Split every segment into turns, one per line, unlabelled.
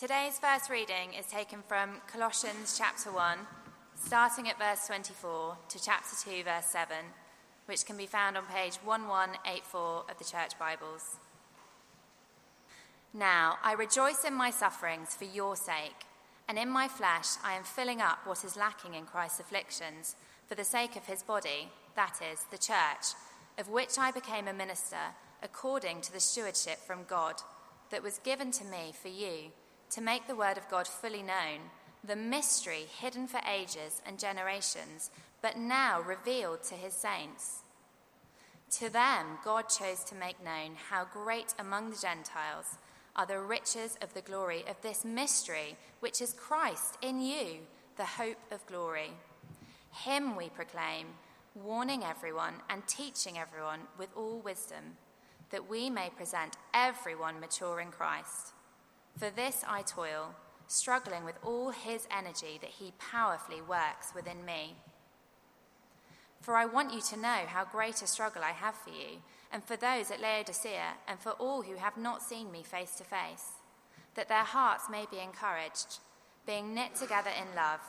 Today's first reading is taken from Colossians chapter 1, starting at verse 24 to chapter 2, verse 7, which can be found on page 1184 of the Church Bibles. Now, I rejoice in my sufferings for your sake, and in my flesh I am filling up what is lacking in Christ's afflictions for the sake of his body, that is, the church, of which I became a minister according to the stewardship from God that was given to me for you to make the word of God fully known, the mystery hidden for ages and generations, but now revealed to his saints. To them, God chose to make known how great among the Gentiles are the riches of the glory of this mystery, which is Christ in you, the hope of glory. Him we proclaim, warning everyone and teaching everyone with all wisdom, that we may present everyone mature in Christ. For this I toil, struggling with all his energy that he powerfully works within me. For I want you to know how great a struggle I have for you, and for those at Laodicea, and for all who have not seen me face to face, that their hearts may be encouraged, being knit together in love,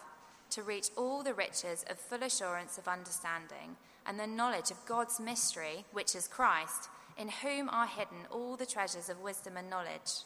to reach all the riches of full assurance of understanding, and the knowledge of God's mystery, which is Christ, in whom are hidden all the treasures of wisdom and knowledge.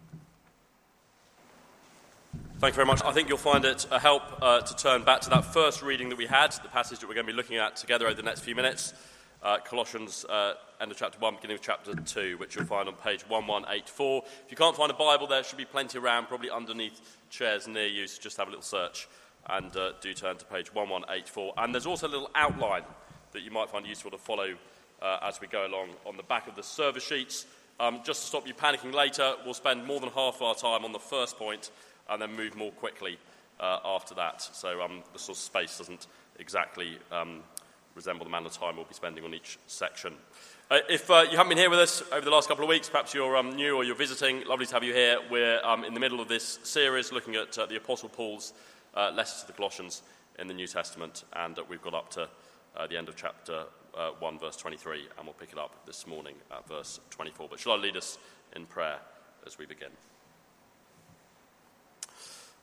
Thank you very much. I think you'll find it a help uh, to turn back to that first reading that we had, the passage that we're going to be looking at together over the next few minutes. Uh, Colossians, uh, end of chapter 1, beginning of chapter 2, which you'll find on page 1184. If you can't find a Bible, there should be plenty around, probably underneath chairs near you, so just have a little search and uh, do turn to page 1184. And there's also a little outline that you might find useful to follow uh, as we go along on the back of the service sheets. Um, just to stop you panicking later, we'll spend more than half our time on the first point and then move more quickly uh, after that. So um, the sort of space doesn't exactly um, resemble the amount of time we'll be spending on each section. Uh, if uh, you haven't been here with us over the last couple of weeks, perhaps you're um, new or you're visiting, lovely to have you here. We're um, in the middle of this series looking at uh, the Apostle Paul's uh, letter to the Colossians in the New Testament, and uh, we've got up to the end of chapter 1, verse 23, and we'll pick it up this morning at verse 24. But shall I lead us in prayer as we begin?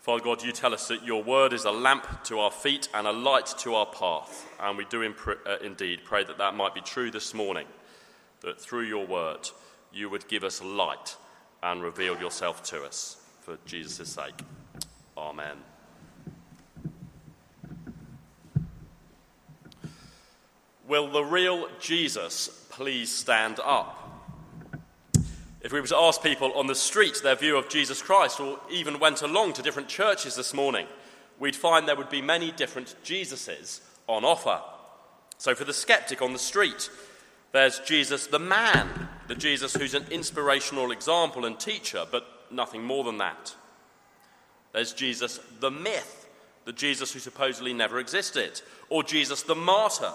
Father God, you tell us that your word is a lamp to our feet and a light to our path. And we do uh, indeed pray that that might be true this morning, that through your word you would give us light and reveal yourself to us. For Jesus' sake. Amen. Will the real Jesus please stand up? If we were to ask people on the street their view of Jesus Christ, or even went along to different churches this morning, we'd find there would be many different Jesuses on offer. So, for the skeptic on the street, there's Jesus the man, the Jesus who's an inspirational example and teacher, but nothing more than that. There's Jesus the myth, the Jesus who supposedly never existed, or Jesus the martyr,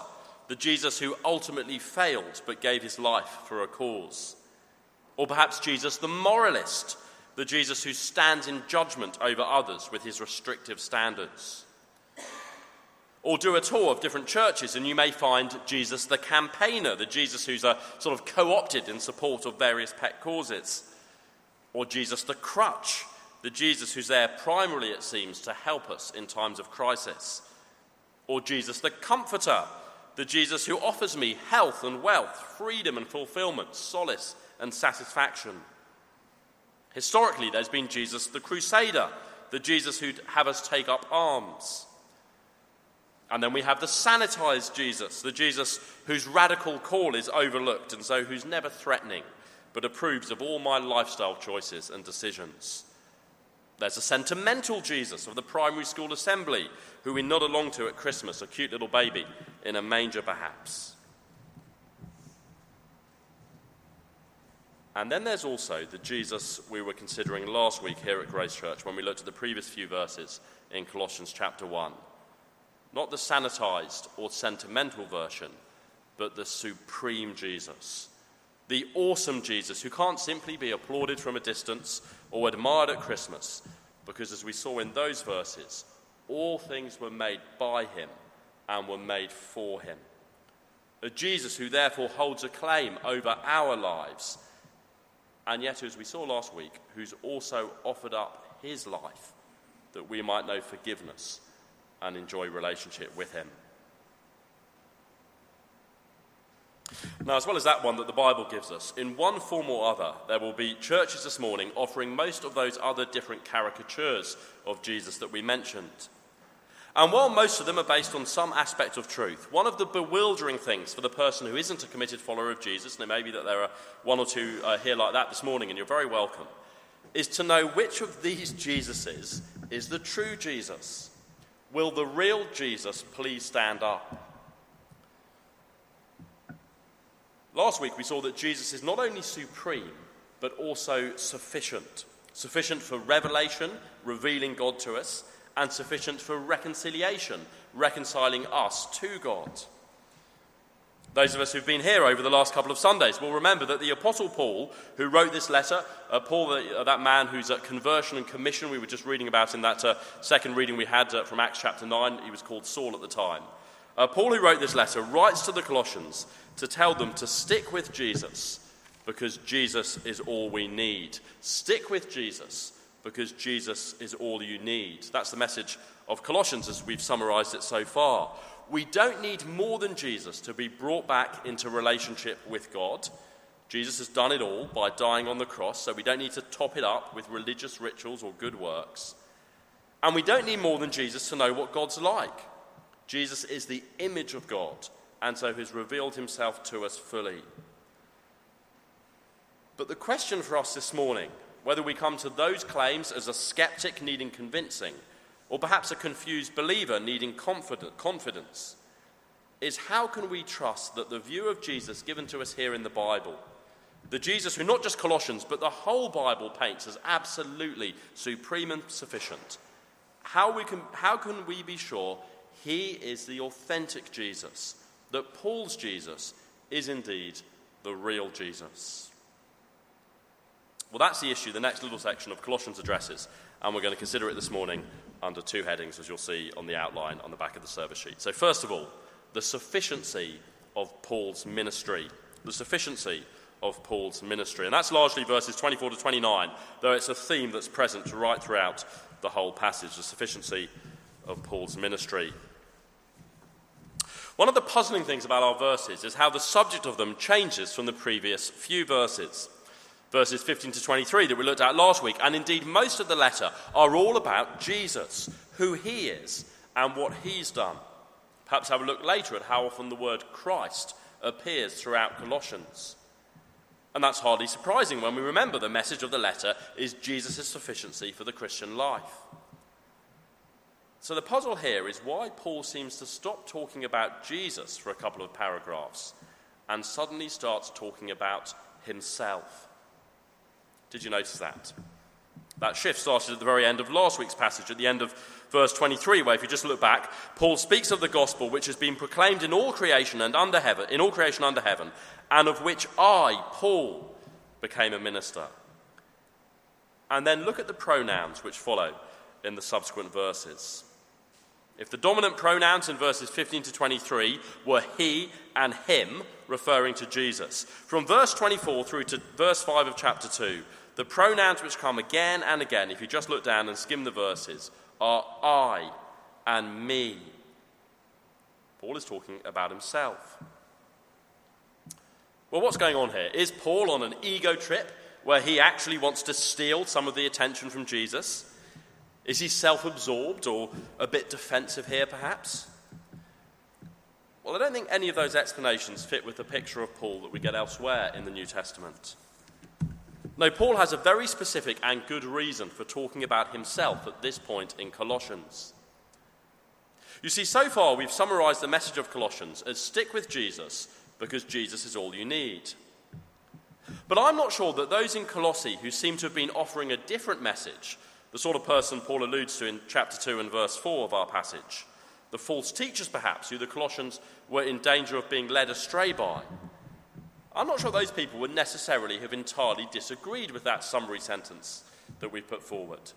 the Jesus who ultimately failed but gave his life for a cause. Or perhaps Jesus the moralist, the Jesus who stands in judgment over others with his restrictive standards. Or do a tour of different churches and you may find Jesus the campaigner, the Jesus who's a sort of co opted in support of various pet causes. Or Jesus the crutch, the Jesus who's there primarily, it seems, to help us in times of crisis. Or Jesus the comforter, the Jesus who offers me health and wealth, freedom and fulfillment, solace and satisfaction. Historically, there's been Jesus the Crusader, the Jesus who'd have us take up arms. And then we have the sanitized Jesus, the Jesus whose radical call is overlooked and so who's never threatening, but approves of all my lifestyle choices and decisions. There's a sentimental Jesus of the primary school assembly, who we nod along to at Christmas, a cute little baby in a manger perhaps. And then there's also the Jesus we were considering last week here at Grace Church when we looked at the previous few verses in Colossians chapter 1. Not the sanitized or sentimental version, but the supreme Jesus. The awesome Jesus who can't simply be applauded from a distance or admired at Christmas, because as we saw in those verses, all things were made by him and were made for him. A Jesus who therefore holds a claim over our lives, and yet, as we saw last week, who's also offered up his life that we might know forgiveness and enjoy relationship with him. Now, as well as that one that the Bible gives us, in one form or other, there will be churches this morning offering most of those other different caricatures of Jesus that we mentioned. And while most of them are based on some aspect of truth, one of the bewildering things for the person who isn't a committed follower of Jesus, and it may be that there are one or two uh, here like that this morning, and you're very welcome, is to know which of these Jesuses is the true Jesus. Will the real Jesus please stand up? Last week we saw that Jesus is not only supreme, but also sufficient. Sufficient for revelation, revealing God to us, and sufficient for reconciliation, reconciling us to God. Those of us who've been here over the last couple of Sundays will remember that the Apostle Paul, who wrote this letter, uh, Paul, uh, that man who's at conversion and commission, we were just reading about in that uh, second reading we had uh, from Acts chapter 9, he was called Saul at the time. Uh, Paul, who wrote this letter, writes to the Colossians to tell them to stick with Jesus because Jesus is all we need. Stick with Jesus because Jesus is all you need. That's the message of Colossians as we've summarized it so far. We don't need more than Jesus to be brought back into relationship with God. Jesus has done it all by dying on the cross, so we don't need to top it up with religious rituals or good works. And we don't need more than Jesus to know what God's like. Jesus is the image of God, and so has revealed himself to us fully. But the question for us this morning, whether we come to those claims as a skeptic needing convincing, or perhaps a confused believer needing confidence, is how can we trust that the view of Jesus given to us here in the Bible, the Jesus who not just Colossians, but the whole Bible paints as absolutely supreme and sufficient, how, we can, how can we be sure he is the authentic Jesus, that Paul's Jesus is indeed the real Jesus. Well, that's the issue, the next little section of Colossians addresses, and we're going to consider it this morning under two headings, as you'll see on the outline on the back of the service sheet. So, first of all, the sufficiency of Paul's ministry. The sufficiency of Paul's ministry. And that's largely verses 24 to 29, though it's a theme that's present right throughout the whole passage the sufficiency of Paul's ministry. One of the puzzling things about our verses is how the subject of them changes from the previous few verses. Verses 15 to 23 that we looked at last week, and indeed most of the letter, are all about Jesus, who he is, and what he's done. Perhaps have a look later at how often the word Christ appears throughout Colossians. And that's hardly surprising when we remember the message of the letter is Jesus' sufficiency for the Christian life. So the puzzle here is why Paul seems to stop talking about Jesus for a couple of paragraphs and suddenly starts talking about himself. Did you notice that? That shift started at the very end of last week's passage, at the end of verse 23, where if you just look back, Paul speaks of the gospel which has been proclaimed in all creation and under heaven, in all creation under heaven, and of which I, Paul, became a minister. And then look at the pronouns which follow in the subsequent verses. If the dominant pronouns in verses 15 to 23 were he and him, referring to Jesus, from verse 24 through to verse 5 of chapter 2, the pronouns which come again and again, if you just look down and skim the verses, are I and me. Paul is talking about himself. Well, what's going on here? Is Paul on an ego trip where he actually wants to steal some of the attention from Jesus? Is he self absorbed or a bit defensive here, perhaps? Well, I don't think any of those explanations fit with the picture of Paul that we get elsewhere in the New Testament. No, Paul has a very specific and good reason for talking about himself at this point in Colossians. You see, so far we've summarized the message of Colossians as stick with Jesus because Jesus is all you need. But I'm not sure that those in Colossae who seem to have been offering a different message, the sort of person Paul alludes to in chapter 2 and verse 4 of our passage, the false teachers perhaps, who the Colossians were in danger of being led astray by, I'm not sure those people would necessarily have entirely disagreed with that summary sentence that we put forward.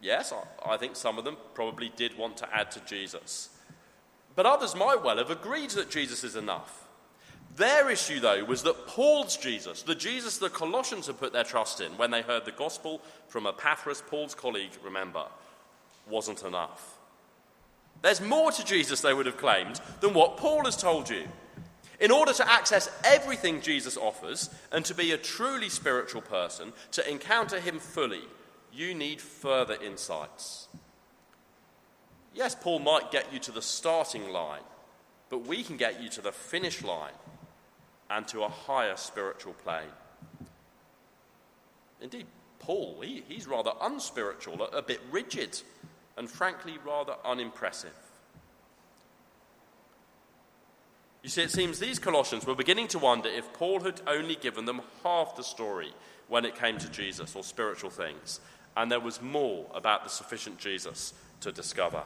Yes, I think some of them probably did want to add to Jesus. But others might well have agreed that Jesus is enough. Their issue, though, was that Paul's Jesus, the Jesus the Colossians had put their trust in when they heard the gospel from Epaphras, Paul's colleague, remember, wasn't enough. There's more to Jesus, they would have claimed, than what Paul has told you. In order to access everything Jesus offers and to be a truly spiritual person, to encounter him fully, you need further insights. Yes, Paul might get you to the starting line, but we can get you to the finish line and to a higher spiritual plane. Indeed, Paul, he, he's rather unspiritual, a, a bit rigid, and frankly rather unimpressive. You see, it seems these Colossians were beginning to wonder if Paul had only given them half the story when it came to Jesus or spiritual things, and there was more about the sufficient Jesus to discover.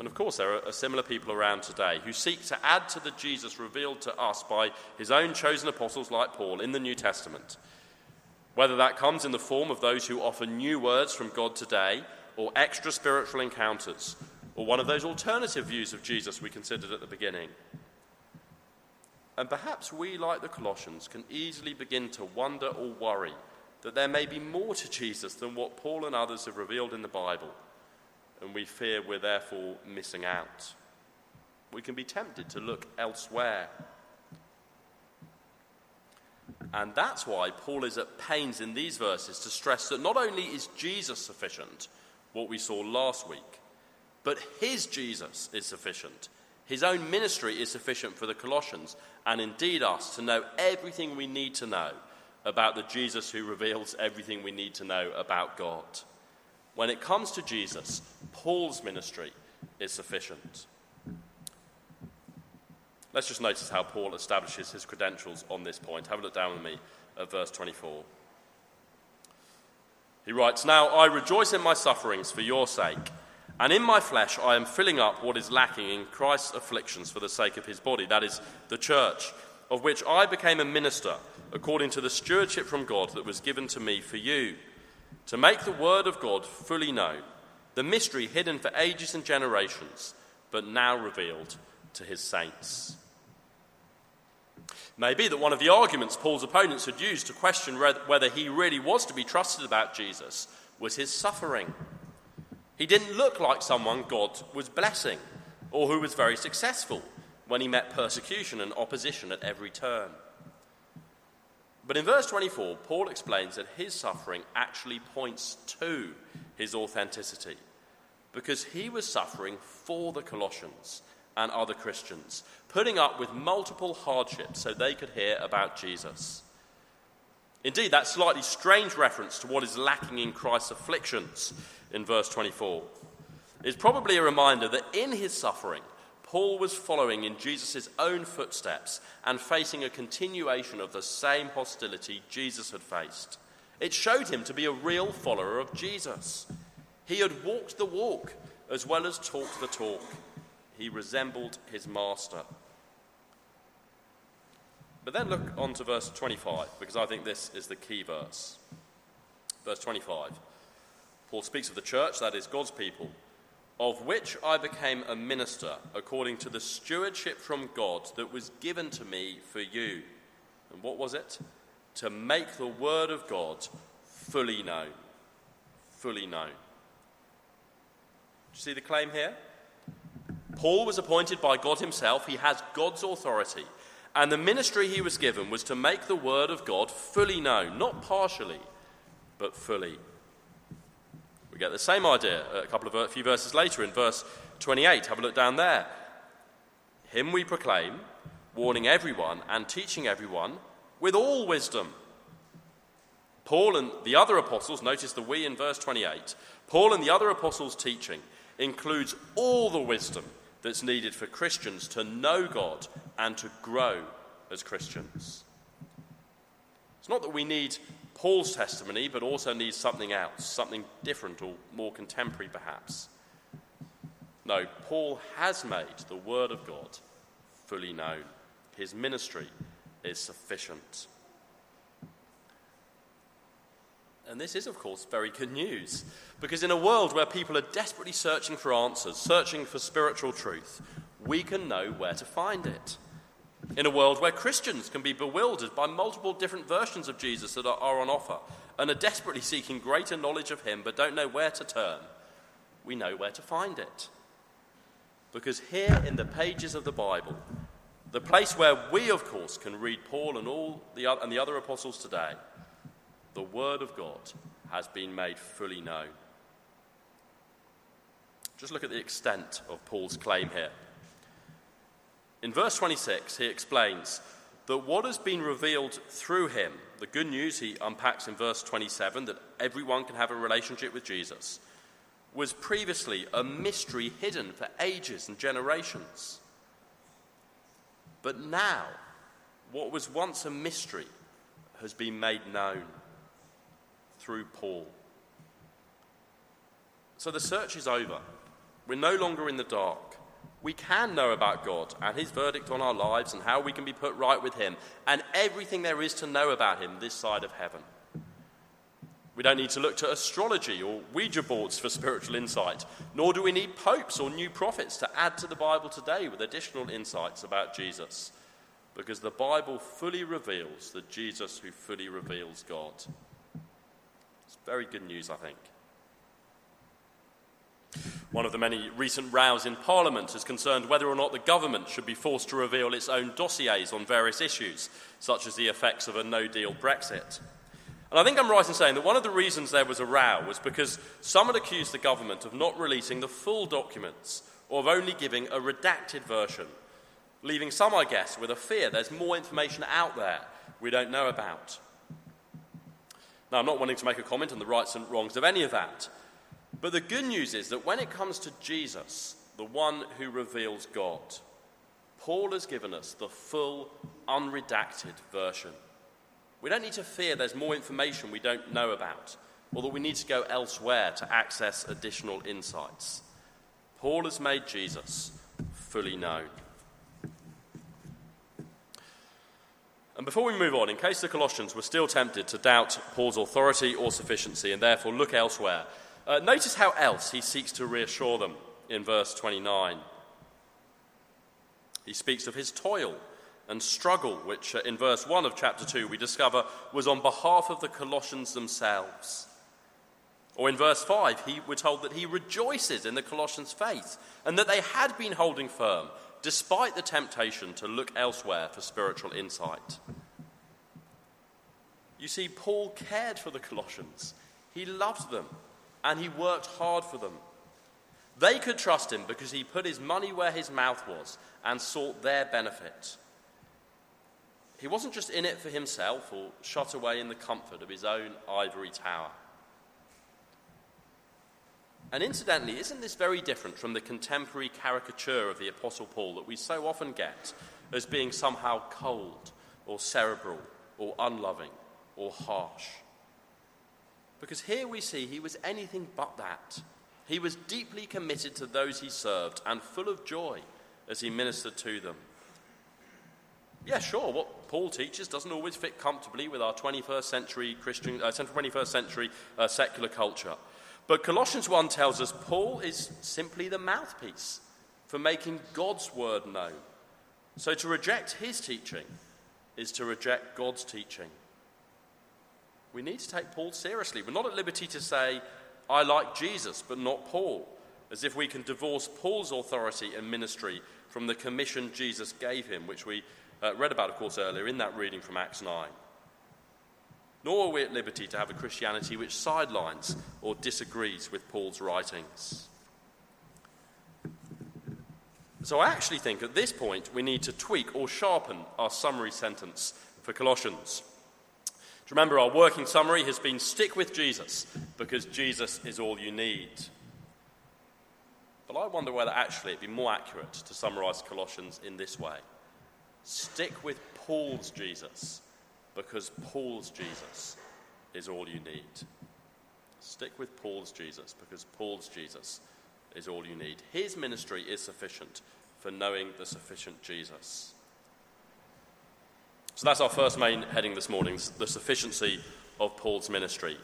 And of course, there are similar people around today who seek to add to the Jesus revealed to us by his own chosen apostles like Paul in the New Testament. Whether that comes in the form of those who offer new words from God today or extra spiritual encounters or one of those alternative views of Jesus we considered at the beginning. And perhaps we, like the Colossians, can easily begin to wonder or worry that there may be more to Jesus than what Paul and others have revealed in the Bible, and we fear we're therefore missing out. We can be tempted to look elsewhere. And that's why Paul is at pains in these verses to stress that not only is Jesus sufficient, what we saw last week, but his Jesus is sufficient. His own ministry is sufficient for the Colossians and indeed us to know everything we need to know about the Jesus who reveals everything we need to know about God. When it comes to Jesus, Paul's ministry is sufficient. Let's just notice how Paul establishes his credentials on this point. Have a look down with me at verse 24. He writes, Now I rejoice in my sufferings for your sake and in my flesh, I am filling up what is lacking in Christ's afflictions for the sake of his body, that is, the church, of which I became a minister according to the stewardship from God that was given to me for you, to make the word of God fully known, the mystery hidden for ages and generations, but now revealed to his saints. Maybe that one of the arguments Paul's opponents had used to question whether he really was to be trusted about Jesus was his suffering. He didn't look like someone God was blessing or who was very successful when he met persecution and opposition at every turn. But in verse 24, Paul explains that his suffering actually points to his authenticity because he was suffering for the Colossians and other Christians, putting up with multiple hardships so they could hear about Jesus. Indeed, that slightly strange reference to what is lacking in Christ's afflictions in verse 24 is probably a reminder that in his suffering, Paul was following in Jesus' own footsteps and facing a continuation of the same hostility Jesus had faced. It showed him to be a real follower of Jesus. He had walked the walk as well as talked the talk. He resembled his master. But then look on to verse 25, because I think this is the key verse. Verse 25. Paul speaks of the church, that is God's people, of which I became a minister according to the stewardship from God that was given to me for you. And what was it? To make the word of God fully known. Fully known. Do you see the claim here? Paul was appointed by God himself, he has God's authority. And the ministry he was given was to make the word of God fully known, not partially, but fully. Get the same idea a couple of a few verses later in verse 28. Have a look down there. Him we proclaim, warning everyone and teaching everyone with all wisdom. Paul and the other apostles, notice the we in verse 28, Paul and the other apostles' teaching includes all the wisdom that's needed for Christians to know God and to grow as Christians. It's not that we need Paul's testimony, but also needs something else, something different or more contemporary perhaps. No, Paul has made the Word of God fully known. His ministry is sufficient. And this is, of course, very good news. Because in a world where people are desperately searching for answers, searching for spiritual truth, we can know where to find it. In a world where Christians can be bewildered by multiple different versions of Jesus that are, on offer and are desperately seeking greater knowledge of Him but don't know where to turn, we know where to find it. Because here in the pages of the Bible, the place where we, of course, can read Paul and all the, and the other apostles today, the Word of God has been made fully known. Just look at the extent of Paul's claim here. In verse 26, he explains that what has been revealed through him, the good news he unpacks in verse 27 that everyone can have a relationship with Jesus, was previously a mystery hidden for ages and generations. But now, what was once a mystery has been made known through Paul. So the search is over. We're no longer in the dark. We can know about God and His verdict on our lives and how we can be put right with Him and everything there is to know about Him this side of heaven. We don't need to look to astrology or Ouija boards for spiritual insight, nor do we need popes or new prophets to add to the Bible today with additional insights about Jesus, because the Bible fully reveals the Jesus who fully reveals God. It's very good news, I think. One of the many recent rows in Parliament has concerned whether or not the government should be forced to reveal its own dossiers on various issues, such as the effects of a no deal Brexit. And I think I'm right in saying that one of the reasons there was a row was because some had accused the government of not releasing the full documents or of only giving a redacted version, leaving some, I guess, with a fear there's more information out there we don't know about. Now, I'm not wanting to make a comment on the rights and wrongs of any of that, but the good news is that when it comes to Jesus, the one who reveals God, Paul has given us the full, unredacted version. We don't need to fear there's more information we don't know about, or that we need to go elsewhere to access additional insights. Paul has made Jesus fully known. And before we move on, in case the Colossians were still tempted to doubt Paul's authority or sufficiency and therefore look elsewhere, uh, notice how else he seeks to reassure them in verse 29. He speaks of his toil and struggle, which uh, in verse 1 of chapter 2 we discover was on behalf of the Colossians themselves. Or in verse 5, he, we're told that he rejoices in the Colossians' faith and that they had been holding firm despite the temptation to look elsewhere for spiritual insight. You see, Paul cared for the Colossians, he loved them, and he worked hard for them. They could trust him because he put his money where his mouth was and sought their benefit. He wasn't just in it for himself or shut away in the comfort of his own ivory tower. And incidentally, isn't this very different from the contemporary caricature of the Apostle Paul that we so often get as being somehow cold or cerebral or unloving or harsh? Because here we see he was anything but that. He was deeply committed to those he served and full of joy as he ministered to them. Yeah, sure, what Paul teaches doesn't always fit comfortably with our 21st century Christian, uh, 21st century uh, secular culture. But Colossians 1 tells us Paul is simply the mouthpiece for making God's word known. So to reject his teaching is to reject God's teaching. We need to take Paul seriously. We're not at liberty to say, I like Jesus, but not Paul, as if we can divorce Paul's authority and ministry from the commission Jesus gave him, which we uh, read about, of course, earlier in that reading from Acts 9 nor are we at liberty to have a Christianity which sidelines or disagrees with Paul's writings. So I actually think at this point we need to tweak or sharpen our summary sentence for Colossians. Remember our working summary has been stick with Jesus because Jesus is all you need. But I wonder whether actually it'd be more accurate to summarize Colossians in this way stick with Paul's Jesus because Paul's Jesus is all you need. Stick with Paul's Jesus because Paul's Jesus is all you need. His ministry is sufficient for knowing the sufficient Jesus. So that's our first main heading this morning the sufficiency of Paul's ministry.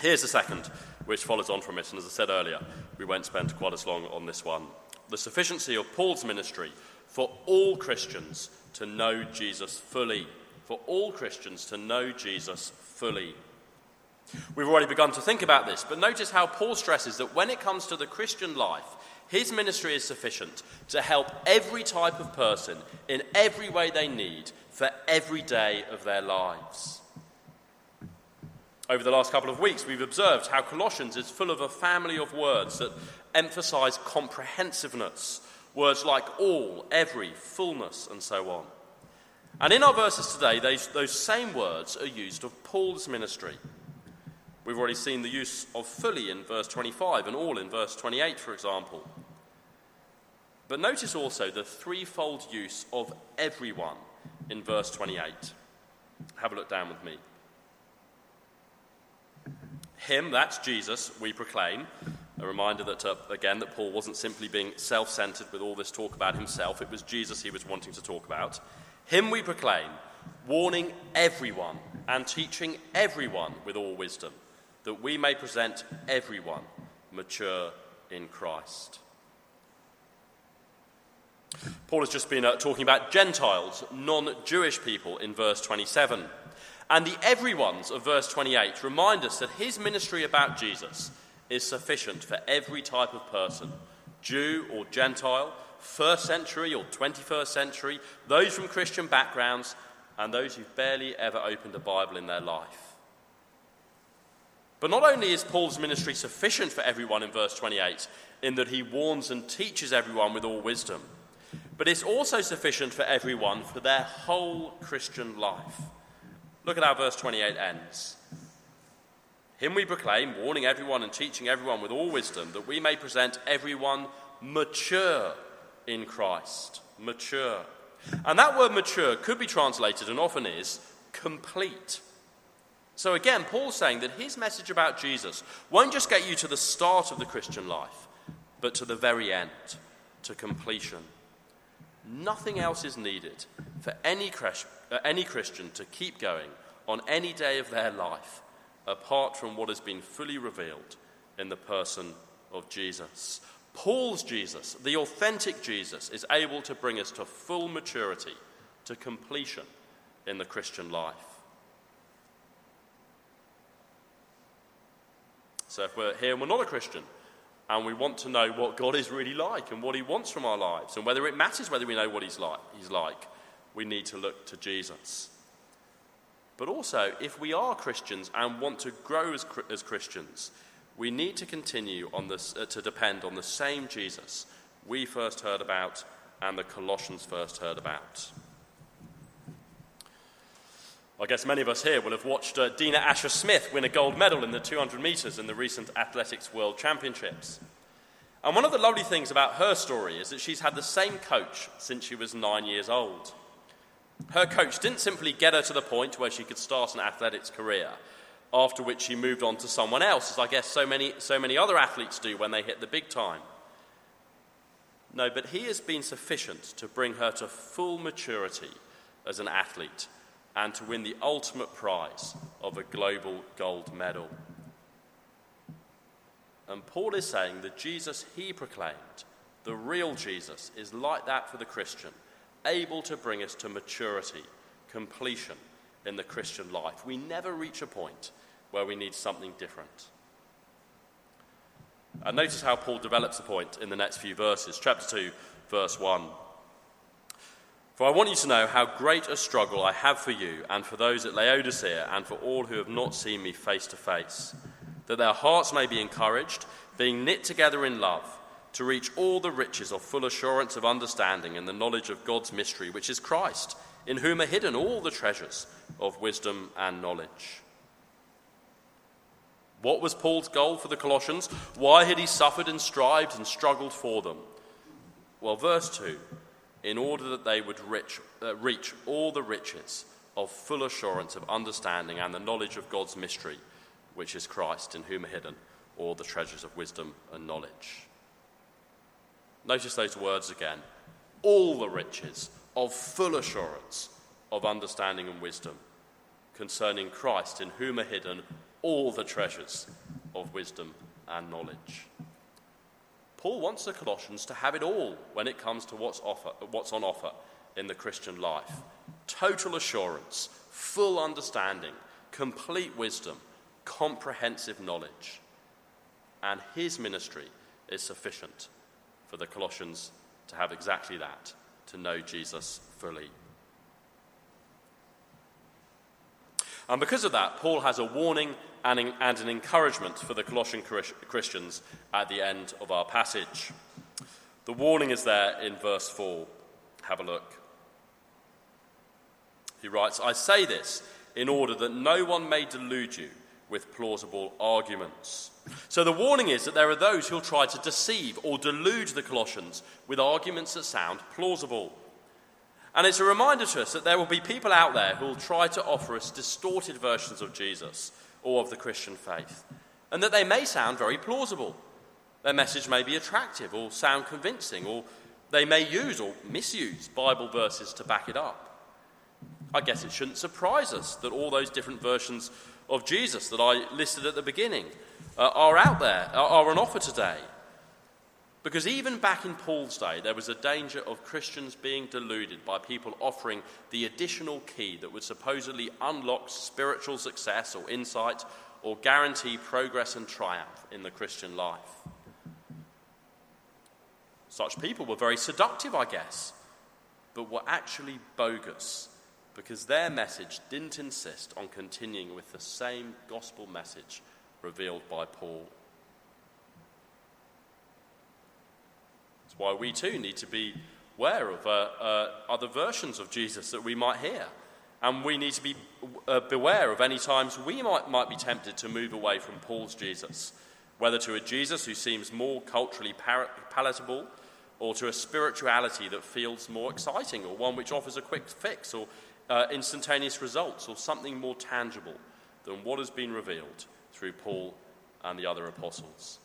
Here's the second, which follows on from it, and as I said earlier, we won't spend quite as long on this one. The sufficiency of Paul's ministry for all Christians to know Jesus fully. For all Christians to know Jesus fully. We've already begun to think about this, but notice how Paul stresses that when it comes to the Christian life, his ministry is sufficient to help every type of person in every way they need for every day of their lives. Over the last couple of weeks, we've observed how Colossians is full of a family of words that emphasize comprehensiveness, words like all, every, fullness, and so on. And in our verses today, those, those same words are used of Paul's ministry. We've already seen the use of fully in verse 25 and all in verse 28, for example. But notice also the threefold use of everyone in verse 28. Have a look down with me. Him, that's Jesus, we proclaim. A reminder that, uh, again, that Paul wasn't simply being self centered with all this talk about himself, it was Jesus he was wanting to talk about. Him we proclaim, warning everyone and teaching everyone with all wisdom, that we may present everyone mature in Christ. Paul has just been uh, talking about Gentiles, non Jewish people, in verse 27. And the everyone's of verse 28 remind us that his ministry about Jesus is sufficient for every type of person, Jew or Gentile, first century or 21st century, those from Christian backgrounds, and those who've barely ever opened a Bible in their life. But not only is Paul's ministry sufficient for everyone in verse 28, in that he warns and teaches everyone with all wisdom, but it's also sufficient for everyone for their whole Christian life. Look at how verse 28 ends. Him we proclaim, warning everyone and teaching everyone with all wisdom, that we may present everyone mature in Christ. Mature. And that word mature could be translated, and often is, complete. So again, Paul's saying that his message about Jesus won't just get you to the start of the Christian life, but to the very end, to completion. Nothing else is needed for any, uh, any Christian to keep going on any day of their life apart from what has been fully revealed in the person of Jesus. Paul's Jesus, the authentic Jesus, is able to bring us to full maturity, to completion in the Christian life. So if we're here and we're not a Christian, and we want to know what God is really like and what He wants from our lives, and whether it matters whether we know what He's like, he's like we need to look to Jesus. But also, if we are Christians and want to grow as, as Christians, we need to continue on this, uh, to depend on the same Jesus we first heard about and the Colossians first heard about. I guess many of us here will have watched uh, Dina Asher Smith win a gold medal in the 200 metres in the recent Athletics World Championships. And one of the lovely things about her story is that she's had the same coach since she was nine years old. Her coach didn't simply get her to the point where she could start an athletics career, after which she moved on to someone else, as I guess so many, so many other athletes do when they hit the big time. No, but he has been sufficient to bring her to full maturity as an athlete and to win the ultimate prize of a global gold medal. And Paul is saying that Jesus he proclaimed, the real Jesus, is like that for the Christian, able to bring us to maturity, completion in the Christian life. We never reach a point where we need something different. And notice how Paul develops the point in the next few verses. Chapter 2, verse 1. For I want you to know how great a struggle I have for you and for those at Laodicea and for all who have not seen me face to face, that their hearts may be encouraged, being knit together in love, to reach all the riches of full assurance of understanding and the knowledge of God's mystery, which is Christ, in whom are hidden all the treasures of wisdom and knowledge. What was Paul's goal for the Colossians? Why had he suffered and strived and struggled for them? Well, verse 2 in order that they would rich, uh, reach all the riches of full assurance of understanding and the knowledge of God's mystery, which is Christ, in whom are hidden all the treasures of wisdom and knowledge. Notice those words again all the riches of full assurance of understanding and wisdom concerning Christ, in whom are hidden all the treasures of wisdom and knowledge. Paul wants the Colossians to have it all when it comes to what's, offer, what's on offer in the Christian life total assurance, full understanding, complete wisdom, comprehensive knowledge. And his ministry is sufficient for the Colossians to have exactly that, to know Jesus fully. And because of that, Paul has a warning and, an encouragement for the Colossian Christians at the end of our passage. The warning is there in verse 4. Have a look. He writes, I say this in order that no one may delude you with plausible arguments. So the warning is that there are those who'll try to deceive or delude the Colossians with arguments that sound plausible. And it's a reminder to us that there will be people out there who will try to offer us distorted versions of Jesus or of the Christian faith, and that they may sound very plausible. Their message may be attractive or sound convincing, or they may use or misuse Bible verses to back it up. I guess it shouldn't surprise us that all those different versions of Jesus that I listed at the beginning uh, are out there, are on offer today. Because even back in Paul's day, there was a danger of Christians being deluded by people offering the additional key that would supposedly unlock spiritual success or insight or guarantee progress and triumph in the Christian life. Such people were very seductive, I guess, but were actually bogus because their message didn't insist on continuing with the same gospel message revealed by Paul why we too need to be aware of uh, uh, other versions of Jesus that we might hear. And we need to be uh, beware of any times we might, might be tempted to move away from Paul's Jesus, whether to a Jesus who seems more culturally palatable or to a spirituality that feels more exciting or one which offers a quick fix or uh, instantaneous results or something more tangible than what has been revealed through Paul and the other apostles.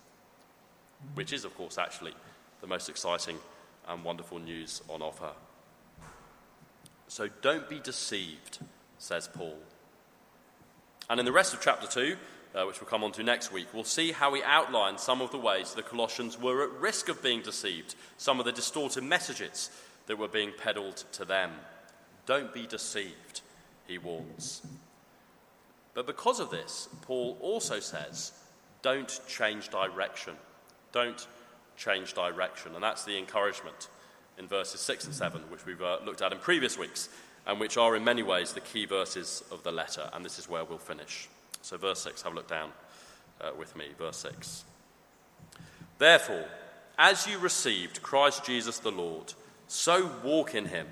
Which is, of course, actually the most exciting and wonderful news on offer. So don't be deceived, says Paul. And in the rest of chapter 2, uh, which we'll come on to next week, we'll see how he outlines some of the ways the Colossians were at risk of being deceived, some of the distorted messages that were being peddled to them. Don't be deceived, he warns. But because of this, Paul also says, don't change direction. Don't change direction. And that's the encouragement in verses 6 and 7, which we've uh, looked at in previous weeks, and which are in many ways the key verses of the letter. And this is where we'll finish. So, verse 6, have a look down uh, with me. Verse 6. Therefore, as you received Christ Jesus the Lord, so walk in him,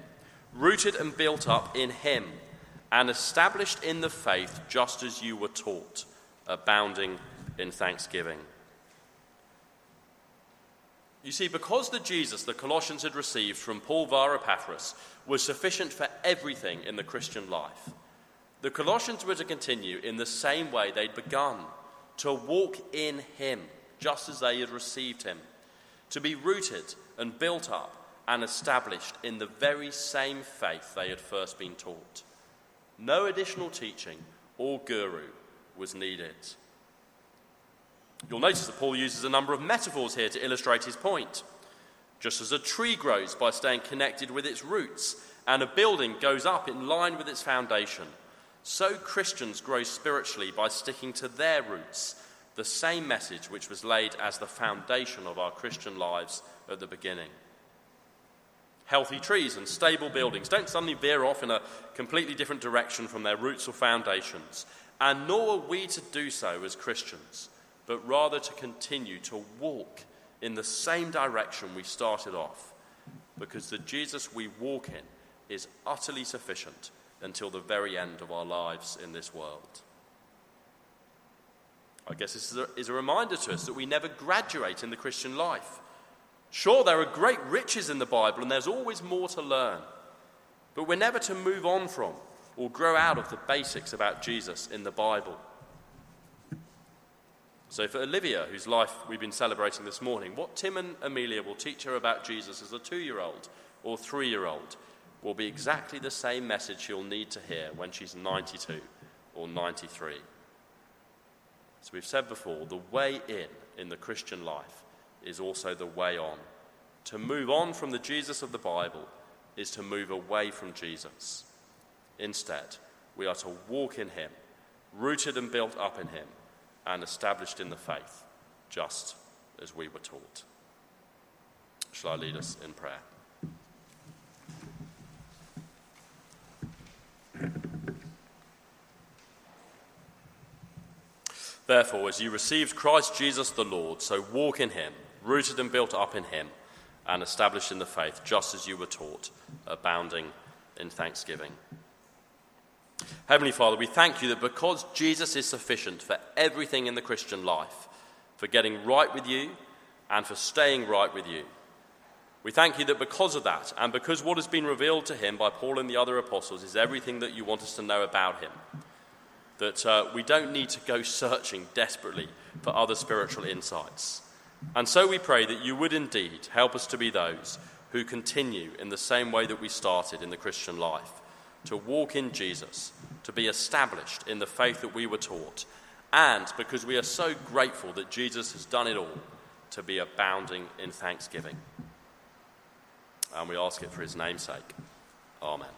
rooted and built up in him, and established in the faith just as you were taught, abounding in thanksgiving. You see, because the Jesus the Colossians had received from Paul via Epaphras was sufficient for everything in the Christian life, the Colossians were to continue in the same way they'd begun to walk in Him, just as they had received Him, to be rooted and built up and established in the very same faith they had first been taught. No additional teaching or guru was needed. You'll notice that Paul uses a number of metaphors here to illustrate his point. Just as a tree grows by staying connected with its roots, and a building goes up in line with its foundation, so Christians grow spiritually by sticking to their roots, the same message which was laid as the foundation of our Christian lives at the beginning. Healthy trees and stable buildings don't suddenly veer off in a completely different direction from their roots or foundations, and nor are we to do so as Christians but rather to continue to walk in the same direction we started off, because the Jesus we walk in is utterly sufficient until the very end of our lives in this world. I guess this is a, is a reminder to us that we never graduate in the Christian life. Sure, there are great riches in the Bible, and there's always more to learn. But we're never to move on from or grow out of the basics about Jesus in the Bible. So, for Olivia, whose life we've been celebrating this morning, what Tim and Amelia will teach her about Jesus as a two year old or three year old will be exactly the same message she'll need to hear when she's 92 or 93. So, we've said before the way in in the Christian life is also the way on. To move on from the Jesus of the Bible is to move away from Jesus. Instead, we are to walk in Him, rooted and built up in Him, and established in the faith, just as we were taught. Shall I lead us in prayer? Therefore, as you received Christ Jesus the Lord, so walk in him, rooted and built up in him, and established in the faith, just as you were taught, abounding in thanksgiving. Heavenly Father, we thank you that because Jesus is sufficient for everything in the Christian life, for getting right with you and for staying right with you, we thank you that because of that, and because what has been revealed to him by Paul and the other apostles is everything that you want us to know about him, that uh, we don't need to go searching desperately for other spiritual insights. And so we pray that you would indeed help us to be those who continue in the same way that we started in the Christian life, to walk in Jesus, to be established in the faith that we were taught, and because we are so grateful that Jesus has done it all, to be abounding in thanksgiving. And we ask it for his name's sake. Amen.